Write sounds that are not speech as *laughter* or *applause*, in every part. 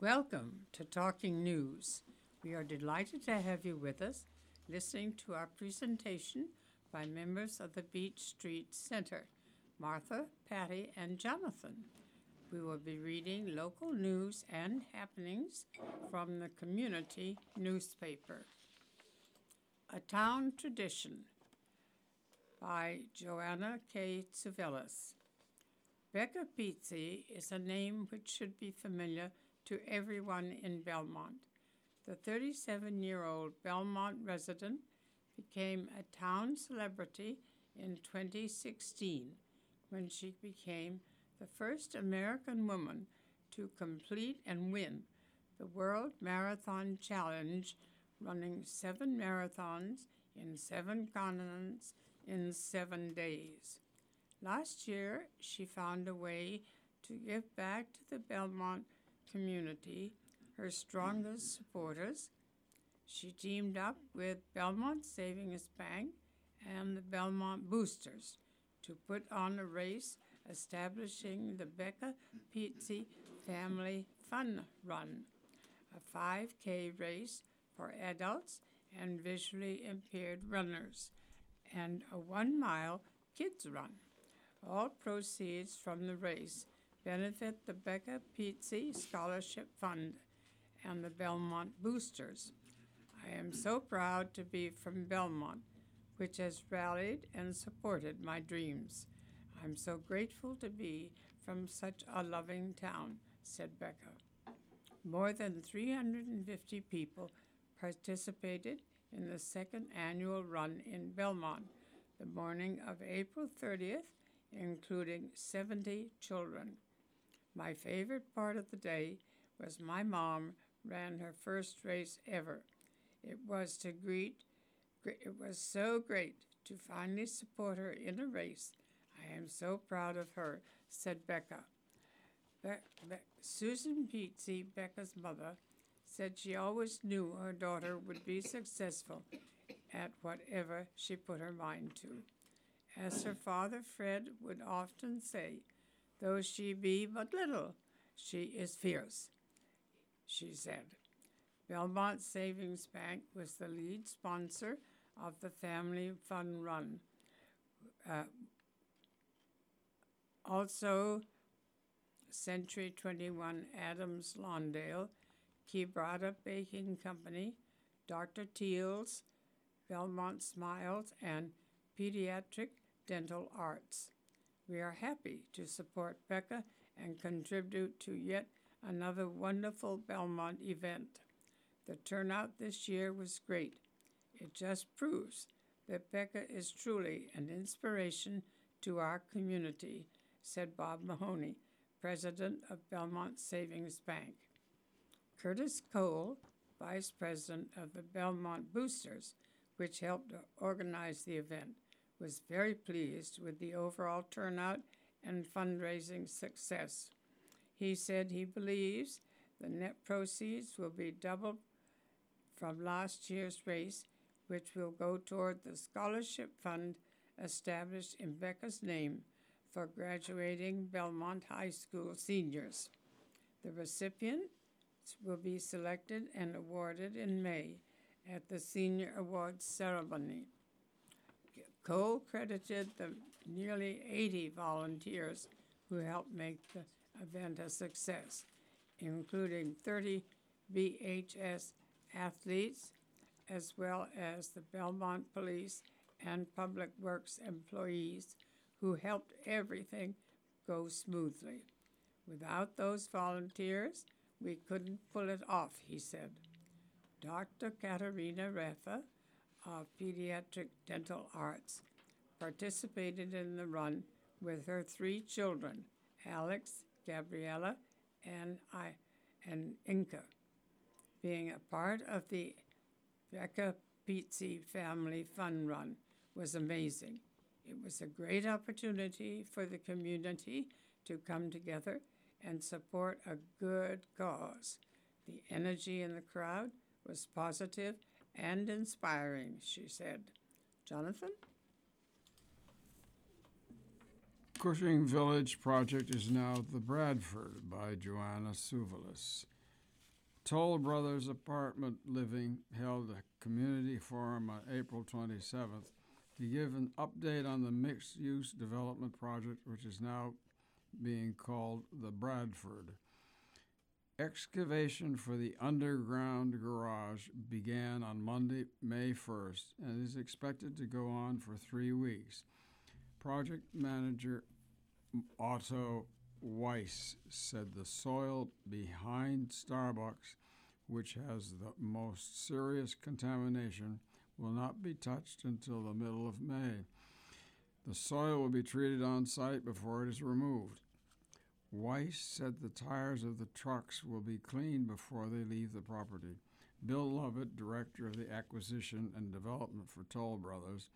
Welcome to Talking News. We are delighted to have you with us, listening to our presentation by members of the Beach Street Center, Martha, Patty, and Jonathan. We will be reading local news and happenings from the community newspaper. A Town Tradition by Joanna K. Tsuvelis. Becca Pizzi is a name which should be familiar to everyone in Belmont. The 37 year old Belmont resident became a town celebrity in 2016 when she became the first American woman to complete and win the World Marathon Challenge, running seven marathons in seven continents in seven days. Last year, she found a way to give back to the Belmont community, her strongest supporters. She teamed up with Belmont Savings Bank and the Belmont Boosters to put on a race establishing the Becca Pizzi Family Fun Run, a 5K race for adults and visually impaired runners, and a one mile kids run. All proceeds from the race benefit the Becca Pizzi Scholarship Fund and the Belmont Boosters. I am so proud to be from Belmont, which has rallied and supported my dreams. I'm so grateful to be from such a loving town, said Becca. More than 350 people participated in the second annual run in Belmont the morning of April 30th, including 70 children. My favorite part of the day was my mom ran her first race ever. It was to greet it was so great to finally support her in a race. I am so proud of her, said Becca. Be- Be- Susan Pizzi, Becca's mother, said she always knew her daughter would be successful at whatever she put her mind to. As her father Fred would often say, though she be but little, she is fierce, she said. Belmont Savings Bank was the lead sponsor of the Family Fun Run. Uh, also, Century 21 Adams Lawndale, Quebrada Baking Company, Dr. Teal's, Belmont Smiles, and Pediatric Dental Arts. We are happy to support Becca and contribute to yet another wonderful Belmont event. The turnout this year was great. It just proves that Becca is truly an inspiration to our community, said Bob Mahoney, president of Belmont Savings Bank. Curtis Cole, vice president of the Belmont Boosters, which helped organize the event, was very pleased with the overall turnout and fundraising success. He said he believes the net proceeds will be doubled from last year's race, which will go toward the scholarship fund established in Becca's name for graduating Belmont High School seniors. The recipients will be selected and awarded in May at the Senior Awards ceremony. Cole credited the nearly 80 volunteers who helped make the event a success, including 30 BHS athletes, as well as the Belmont Police and Public Works employees who helped everything go smoothly. Without those volunteers, we couldn't pull it off, he said. Dr. Katerina Ratha of Pediatric Dental Arts participated in the run with her three children, Alex, Gabriella, and I, and Inca. Being a part of the Becca Pizzi Family Fun Run was amazing. It was a great opportunity for the community to come together and support a good cause. The energy in the crowd was positive and inspiring, she said. Jonathan? Cushing Village project is now the Bradford by Joanna Suvalis. Toll Brothers Apartment Living held a community forum on April 27th to give an update on the mixed use development project, which is now being called the Bradford. Excavation for the underground garage began on Monday, May 1st, and is expected to go on for three weeks. Project manager Otto Weiss said the soil behind Starbucks, which has the most serious contamination, will not be touched until the middle of May. The soil will be treated on site before it is removed. Weiss said the tires of the trucks will be cleaned before they leave the property. Bill Lovett, director of the acquisition and development for Toll Brothers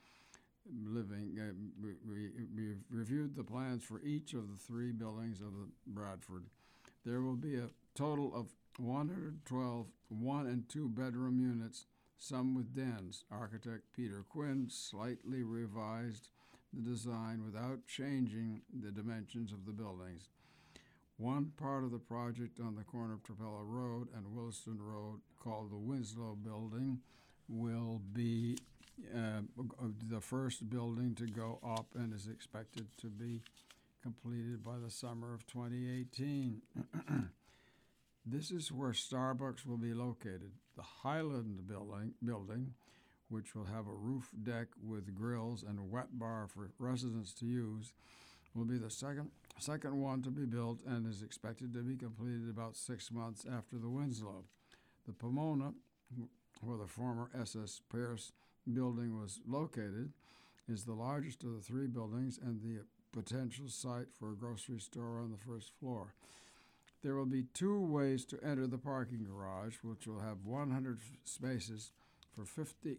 Living, uh, re- re- re- reviewed the plans for each of the three buildings of the Bradford. There will be a total of 112 one and two bedroom units, some with dens. Architect Peter Quinn slightly revised the design without changing the dimensions of the buildings. One part of the project on the corner of Trapelo Road and Williston Road, called the Winslow Building, will be uh, the first building to go up and is expected to be completed by the summer of 2018. *clears throat* this is where Starbucks will be located. The Highland building, building, which will have a roof deck with grills and a wet bar for residents to use, will be the second second one to be built and is expected to be completed about six months after the Winslow. The Pomona, where the former SS Pierce building was located, is the largest of the three buildings and the potential site for a grocery store on the first floor. There will be two ways to enter the parking garage, which will have 100 spaces for 50,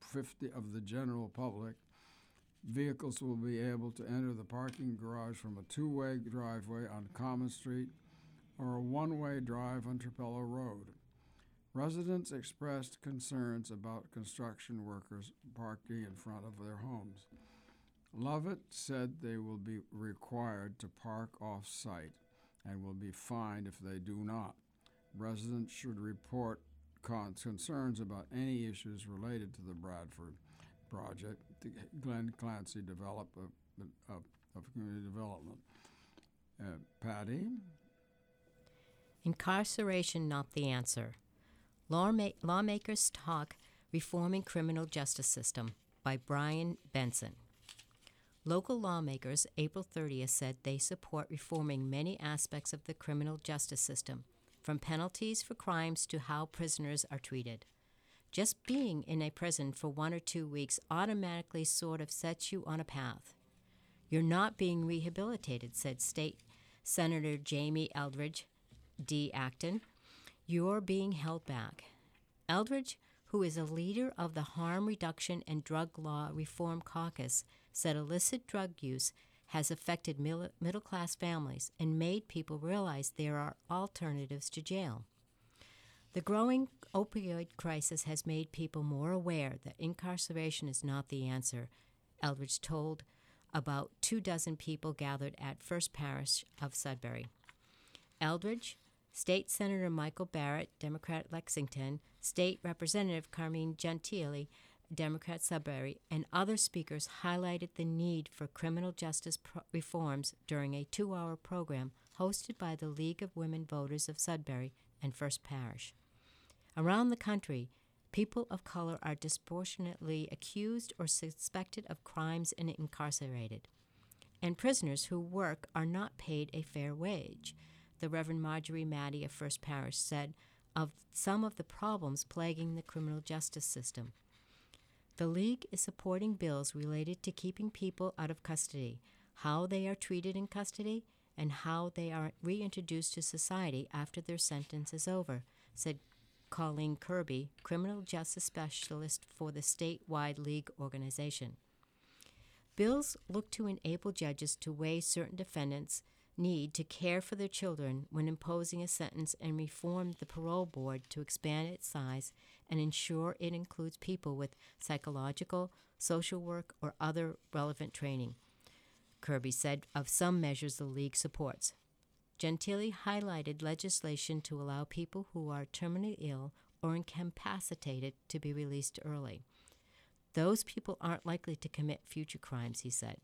50 of the general public. Vehicles will be able to enter the parking garage from a two way driveway on Common Street or a one way drive on Trapelo Road. Residents expressed concerns about construction workers parking in front of their homes. Lovett said they will be required to park off site and will be fined if they do not. Residents should report con- concerns about any issues related to the Bradford project Glenn Clancy, developer of, of, of community development. Uh, Patty? Incarceration not the answer. Lawma- Lawmakers talk reforming criminal justice system by Brian Benson. Local lawmakers April 30th said they support reforming many aspects of the criminal justice system, from penalties for crimes to how prisoners are treated. Just being in a prison for one or two weeks automatically sort of sets you on a path. You're not being rehabilitated, said State Senator Jamie Eldridge D. Acton. You're being held back. Eldridge, who is a leader of the Harm Reduction and Drug Law Reform Caucus, said illicit drug use has affected middle class families and made people realize there are alternatives to jail. The growing opioid crisis has made people more aware that incarceration is not the answer, Eldridge told about two dozen people gathered at First Parish of Sudbury. Eldridge, State Senator Michael Barrett, Democrat Lexington, State Representative Carmine Gentile, Democrat Sudbury, and other speakers highlighted the need for criminal justice pro- reforms during a two hour program hosted by the League of Women Voters of Sudbury and First Parish. Around the country, people of color are disproportionately accused or suspected of crimes and incarcerated. And prisoners who work are not paid a fair wage. The Reverend Marjorie Maddie of First Parish said of some of the problems plaguing the criminal justice system. The League is supporting bills related to keeping people out of custody, how they are treated in custody, and how they are reintroduced to society after their sentence is over, said Colleen Kirby, criminal justice specialist for the statewide League organization. Bills look to enable judges to weigh certain defendants' need to care for their children when imposing a sentence and reform the parole board to expand its size and ensure it includes people with psychological, social work, or other relevant training. Kirby said of some measures the League supports. Gentile highlighted legislation to allow people who are terminally ill or incapacitated to be released early. Those people aren't likely to commit future crimes, he said.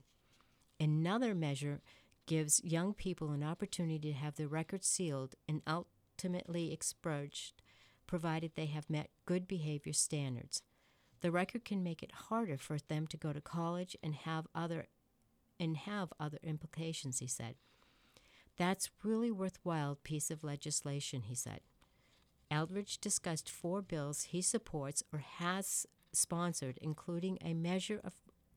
Another measure gives young people an opportunity to have their records sealed and ultimately expurged, provided they have met good behavior standards. The record can make it harder for them to go to college and have other and have other implications, he said. That's really worthwhile piece of legislation, he said. Eldridge discussed four bills he supports or has sponsored, including a measure of,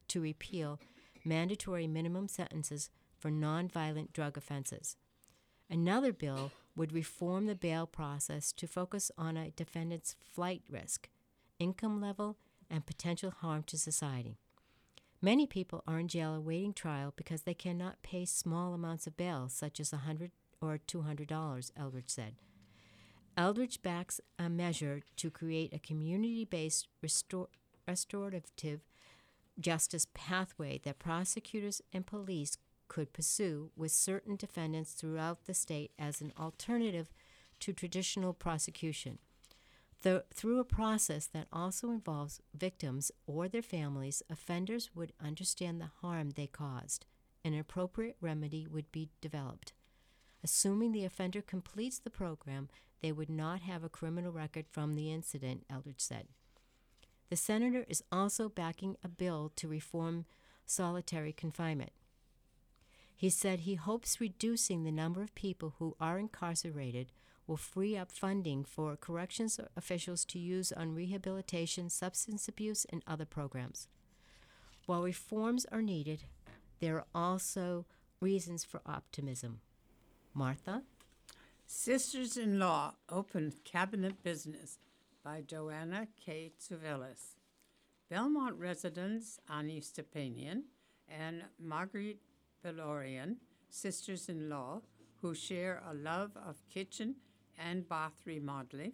to repeal mandatory minimum sentences for nonviolent drug offenses. Another bill would reform the bail process to focus on a defendant's flight risk, income level, and potential harm to society. Many people are in jail awaiting trial because they cannot pay small amounts of bail, such as 100 or $200, Eldridge said. Eldridge backs a measure to create a community based restor- restorative justice pathway that prosecutors and police could pursue with certain defendants throughout the state as an alternative to traditional prosecution. The, through a process that also involves victims or their families, offenders would understand the harm they caused. And an appropriate remedy would be developed. Assuming the offender completes the program, they would not have a criminal record from the incident, Eldridge said. The senator is also backing a bill to reform solitary confinement. He said he hopes reducing the number of people who are incarcerated will free up funding for corrections officials to use on rehabilitation, substance abuse, and other programs. While reforms are needed, there are also reasons for optimism. Martha? Sisters in Law Opened Cabinet Business by Joanna K. Tsuvelis. Belmont residents Ani Stepanian and Marguerite Belorian, sisters in law who share a love of kitchen and bath remodeling,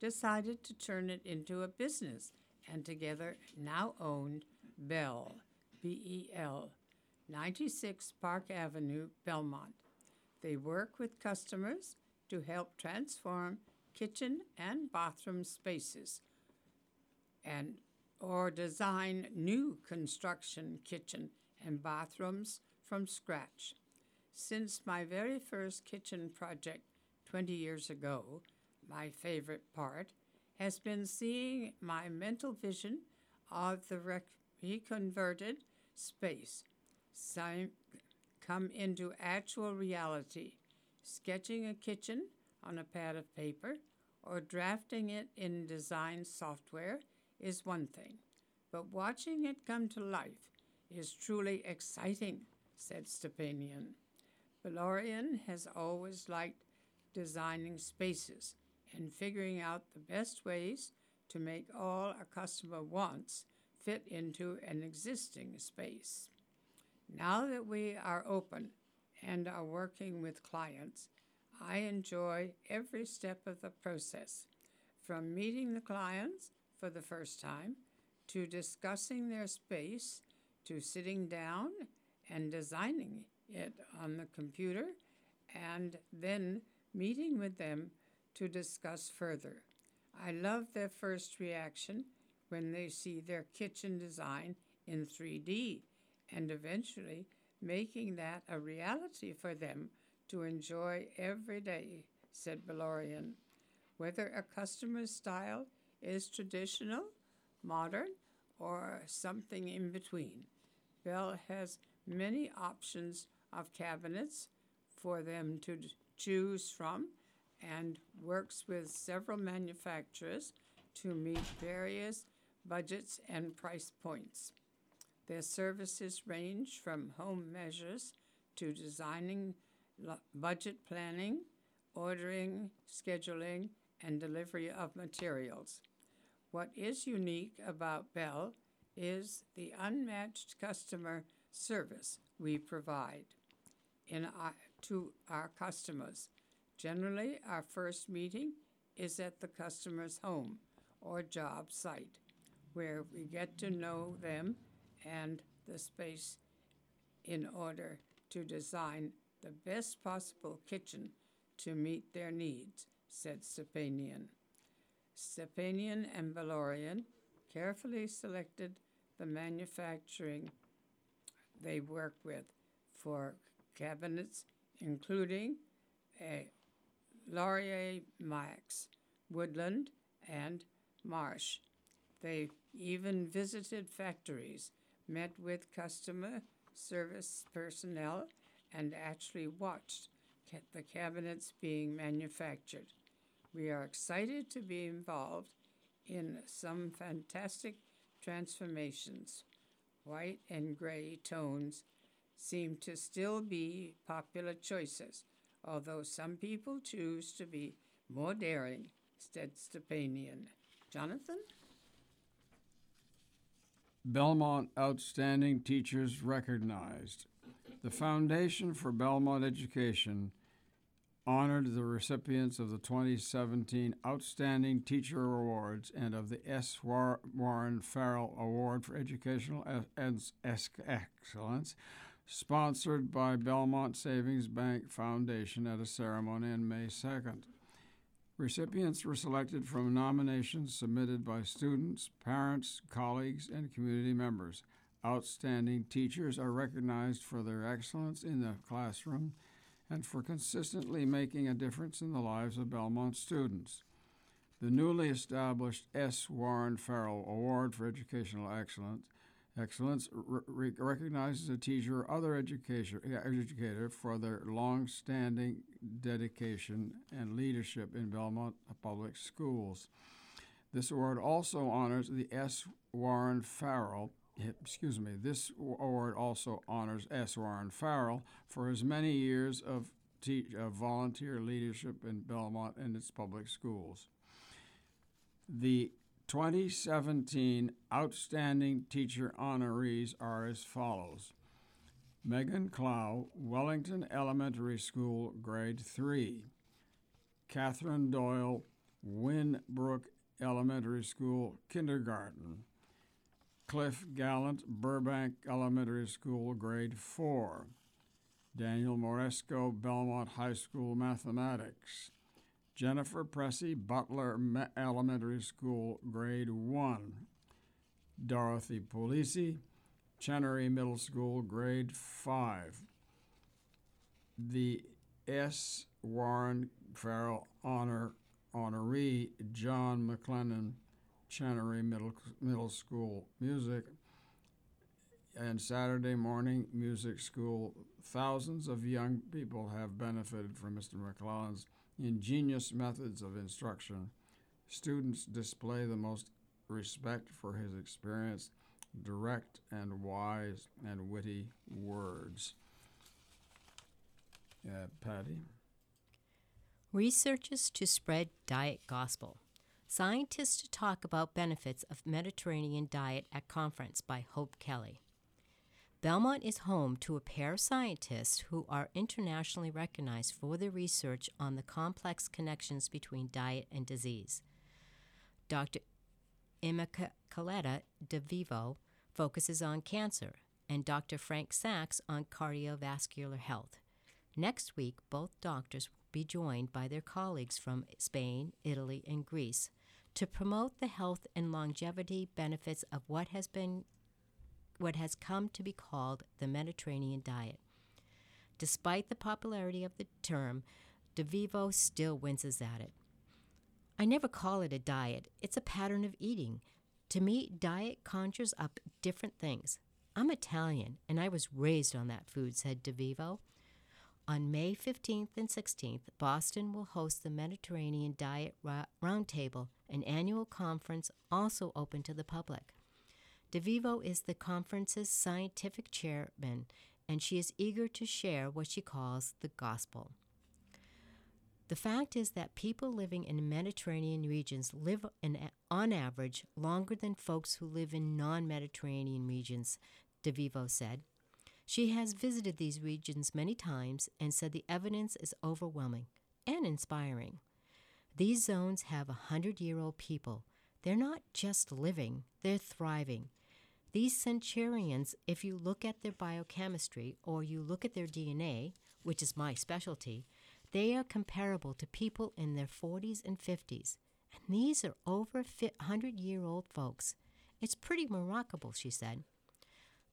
decided to turn it into a business and together now owned Bell, B E L, 96 Park Avenue, Belmont. They work with customers to help transform kitchen and bathroom spaces and or design new construction kitchen and bathrooms from scratch. Since my very first kitchen project 20 years ago, my favorite part has been seeing my mental vision of the rec- reconverted space si- come into actual reality. Sketching a kitchen on a pad of paper or drafting it in design software is one thing, but watching it come to life is truly exciting, said Stepanian. Belorian has always liked designing spaces and figuring out the best ways to make all a customer wants fit into an existing space. Now that we are open and are working with clients, I enjoy every step of the process, from meeting the clients for the first time to discussing their space to sitting down and designing it on the computer and then meeting with them to discuss further. I love their first reaction when they see their kitchen design in 3D and eventually making that a reality for them to enjoy every day, said Belorian. Whether a customer's style is traditional, modern, or something in between, Bell has many options of cabinets for them to choose from and works with several manufacturers to meet various budgets and price points. Their services range from home measures to designing budget planning, ordering, scheduling, and delivery of materials. What is unique about Bell is the unmatched customer service we provide in our, to our customers. Generally, our first meeting is at the customer's home or job site, where we get to know them and the space in order to design the best possible kitchen to meet their needs, said Stepanian. Stepanian and Belorian carefully selected the manufacturing they work with for cabinets, including a Laurier Max, Woodland, and Marsh. They even visited factories, met with customer service personnel, and actually watched the cabinets being manufactured. We are excited to be involved in some fantastic transformations. White and gray tones seem to still be popular choices, although some people choose to be more daring, said Stepanian. Jonathan? Belmont Outstanding Teachers Recognized. The Foundation for Belmont Education honored the recipients of the 2017 Outstanding Teacher Awards and of the S. Warren Farrell Award for Educational Excellence, sponsored by Belmont Savings Bank Foundation at a ceremony on May 2nd. Recipients were selected from nominations submitted by students, parents, colleagues, and community members. Outstanding teachers are recognized for their excellence in the classroom and for consistently making a difference in the lives of Belmont students. The newly established S. Warren Farrell Award for Educational Excellence Excellence re- recognizes a teacher or other educator for their long-standing dedication and leadership in Belmont Public Schools. This award also honors the S. Warren Farrell. Excuse me. This award also honors S. Warren Farrell for his many years of, te- of volunteer leadership in Belmont and its public schools. The 2017 Outstanding Teacher honorees are as follows Megan Clow, Wellington Elementary School, Grade 3. Catherine Doyle, Winn Brook Elementary School, Kindergarten. Cliff Gallant, Burbank Elementary School, Grade 4. Daniel Moresco, Belmont High School, Mathematics. Jennifer Pressey, Butler Elementary School, Grade 1. Dorothy Polisi, Chenery Middle School, Grade 5. The S. Warren Farrell Honor honoree, John McLennan, Chenery Middle, Middle School, Music. And Saturday morning music school, thousands of young people have benefited from Mr. McClellan's ingenious methods of instruction, students display the most respect for his experience, direct and wise and witty words. Uh, Patty? Researchers to spread diet gospel. Scientists to talk about benefits of Mediterranean diet at conference by Hope Kelly. Belmont is home to a pair of scientists who are internationally recognized for their research on the complex connections between diet and disease. Dr. Immacolata De Vivo focuses on cancer, and Dr. Frank Sacks on cardiovascular health. Next week, both doctors will be joined by their colleagues from Spain, Italy, and Greece to promote the health and longevity benefits of what has been what has come to be called the Mediterranean diet. Despite the popularity of the term, DeVivo still winces at it. I never call it a diet, it's a pattern of eating. To me, diet conjures up different things. I'm Italian, and I was raised on that food, said DeVivo. On May 15th and 16th, Boston will host the Mediterranean Diet Roundtable, an annual conference also open to the public. DeVivo is the conference's scientific chairman, and she is eager to share what she calls the gospel. The fact is that people living in Mediterranean regions live, in, on average, longer than folks who live in non Mediterranean regions, DeVivo said. She has visited these regions many times and said the evidence is overwhelming and inspiring. These zones have a hundred year old people. They're not just living, they're thriving. These centurions, if you look at their biochemistry or you look at their DNA, which is my specialty, they are comparable to people in their 40s and 50s. And these are over 100 year old folks. It's pretty remarkable, she said.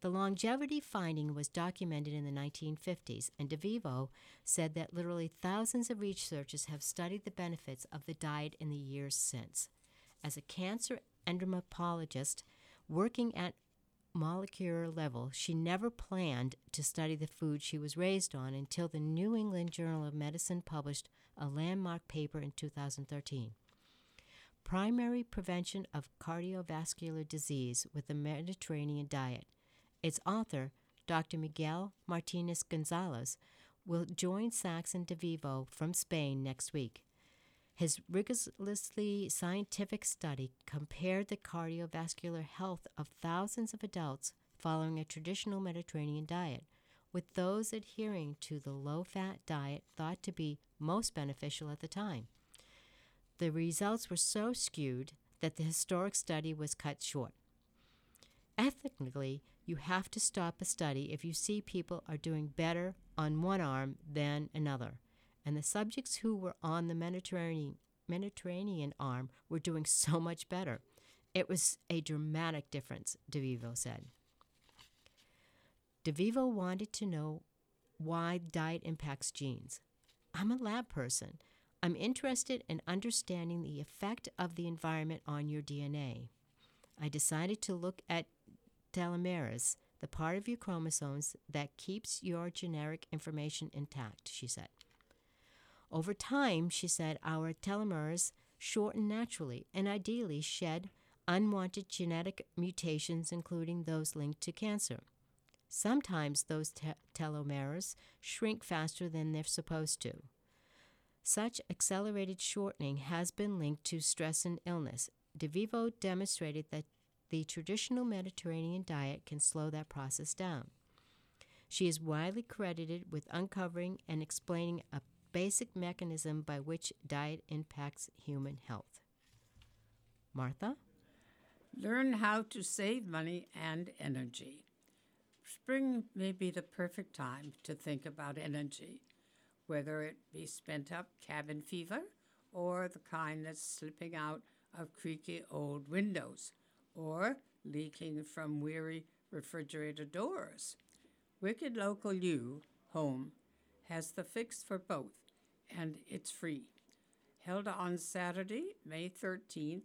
The longevity finding was documented in the 1950s, and DeVivo said that literally thousands of researchers have studied the benefits of the diet in the years since. As a cancer entomologist working at molecular level, she never planned to study the food she was raised on until the New England Journal of Medicine published a landmark paper in 2013. Primary Prevention of Cardiovascular Disease with the Mediterranean Diet. Its author, Dr. Miguel Martinez Gonzalez, will join Sacks and DeVivo from Spain next week. His rigorously scientific study compared the cardiovascular health of thousands of adults following a traditional Mediterranean diet with those adhering to the low fat diet thought to be most beneficial at the time. The results were so skewed that the historic study was cut short. Ethically, you have to stop a study if you see people are doing better on one arm than another and the subjects who were on the Mediterranean, Mediterranean arm were doing *laughs* so much better. It was a dramatic difference, DeVivo said. DeVivo wanted to know why diet impacts genes. I'm a lab person. I'm interested in understanding the effect of the environment on your DNA. I decided to look at telomeres, the part of your chromosomes that keeps your genetic information intact, she said. Over time, she said, our telomeres shorten naturally and ideally shed unwanted genetic mutations, including those linked to cancer. Sometimes those te- telomeres shrink faster than they're supposed to. Such accelerated shortening has been linked to stress and illness. DeVivo demonstrated that the traditional Mediterranean diet can slow that process down. She is widely credited with uncovering and explaining a basic mechanism by which diet impacts human health. Martha? Learn how to save money and energy. Spring may be the perfect time to think about energy, whether it be spent up cabin fever or the kind that's slipping out of creaky old windows or leaking from weary refrigerator doors. Wicked Local U Home has the fix for both, and it's free. Held on Saturday, May 13th,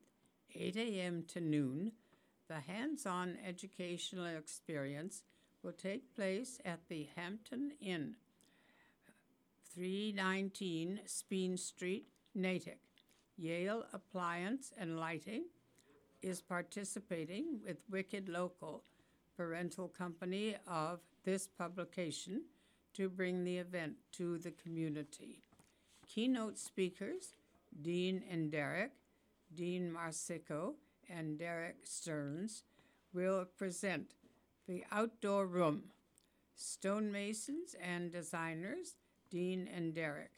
8 a.m. to noon, the hands on educational experience will take place at the Hampton Inn, 319 Speen Street, Natick. Yale Appliance and Lighting is participating with Wicked Local, parental company of this publication, to bring the event to the community. Keynote speakers Dean and Derek, Dean Marsico, and Derek Stearns will present the outdoor room, stonemasons and designers Dean and Derek,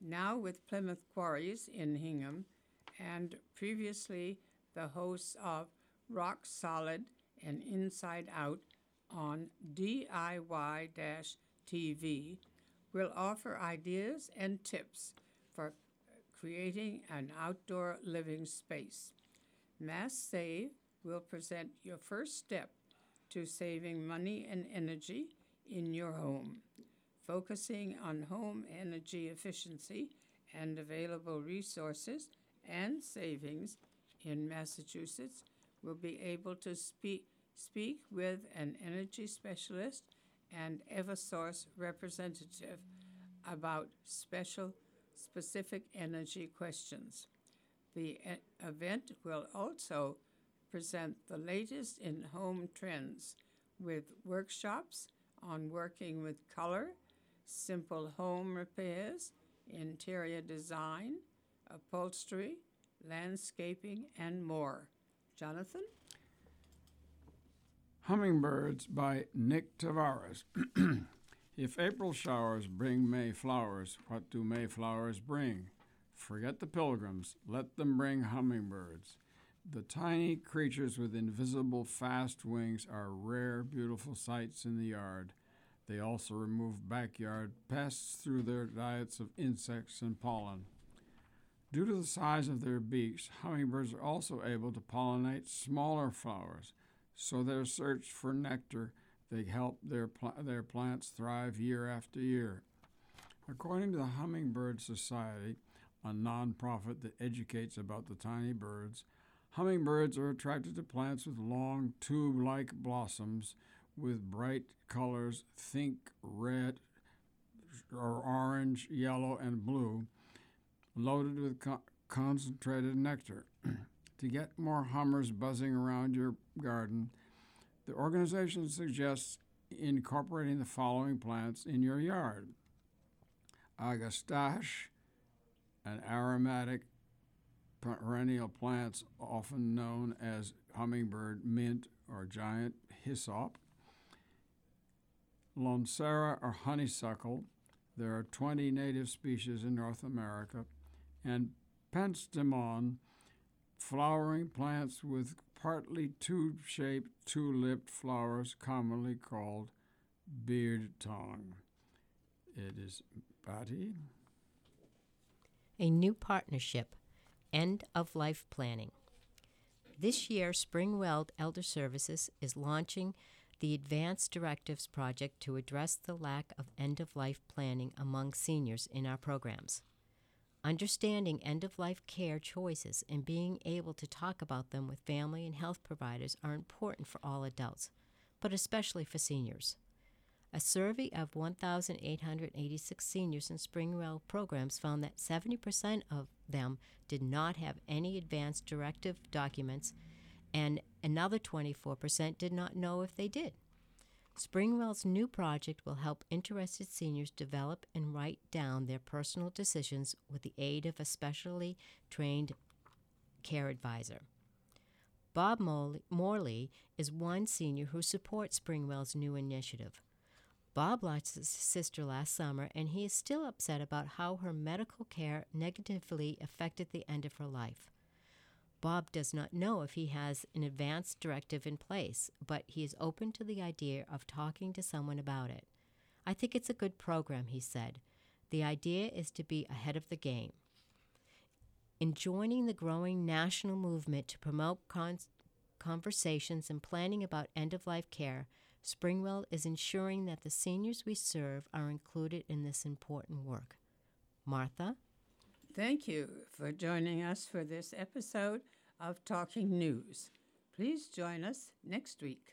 now with Plymouth Quarries in Hingham, and previously the hosts of Rock Solid and Inside Out on DIY TV will offer ideas and tips for creating an outdoor living space. Mass Save will present your first step to saving money and energy in your home, focusing on home energy efficiency and available resources and savings in Massachusetts will be able to speak, speak with an energy specialist and Eversource representative about special specific energy questions. The e- event will also present the latest in home trends with workshops on working with color, simple home repairs, interior design, upholstery, landscaping, and more. Jonathan? Hummingbirds by Nick Tavares. *clears throat* if April showers bring May flowers, what do May flowers bring? Forget the pilgrims, let them bring hummingbirds. The tiny creatures with invisible fast wings are rare, beautiful sights in the yard. They also remove backyard pests through their diets of insects and pollen. Due to the size of their beaks, hummingbirds are also able to pollinate smaller flowers, so their search for nectar they help their, pl- their plants thrive year after year. According to the Hummingbird Society, a nonprofit that educates about the tiny birds, hummingbirds are attracted to plants with long tube like blossoms with bright colors think red or orange, yellow, and blue, loaded with co- concentrated nectar. *clears throat* to get more hummers buzzing around your garden, the organization suggests incorporating the following plants in your yard. Agastache, an aromatic perennial plants often known as hummingbird mint or giant hyssop, Lonicera or honeysuckle. There are 20 native species in North America, and penstemon, flowering plants with partly tube-shaped, two-lipped flowers, commonly called beard tongue. It is Patty. A new partnership, End of Life Planning. This year, Springwell Elder Services is launching the Advanced Directives Project to address the lack of end of life planning among seniors in our programs. Understanding end of life care choices and being able to talk about them with family and health providers are important for all adults, but especially for seniors. A survey of 1,886 seniors in Springwell programs found that 70% of them did not have any advanced directive documents, and another 24% did not know if they did. Springwell's new project will help interested seniors develop and write down their personal decisions with the aid of a specially trained care advisor. Bob Morley is one senior who supports Springwell's new initiative. Bob lost his sister last summer, and he is still upset about how her medical care negatively affected the end of her life. Bob does not know if he has an advance directive in place, but he is open to the idea of talking to someone about it. I think it's a good program, he said. The idea is to be ahead of the game. In joining the growing national movement to promote con- conversations and planning about end of life care, Springwell is ensuring that the seniors we serve are included in this important work. Martha? Thank you for joining us for this episode of Talking News. Please join us next week.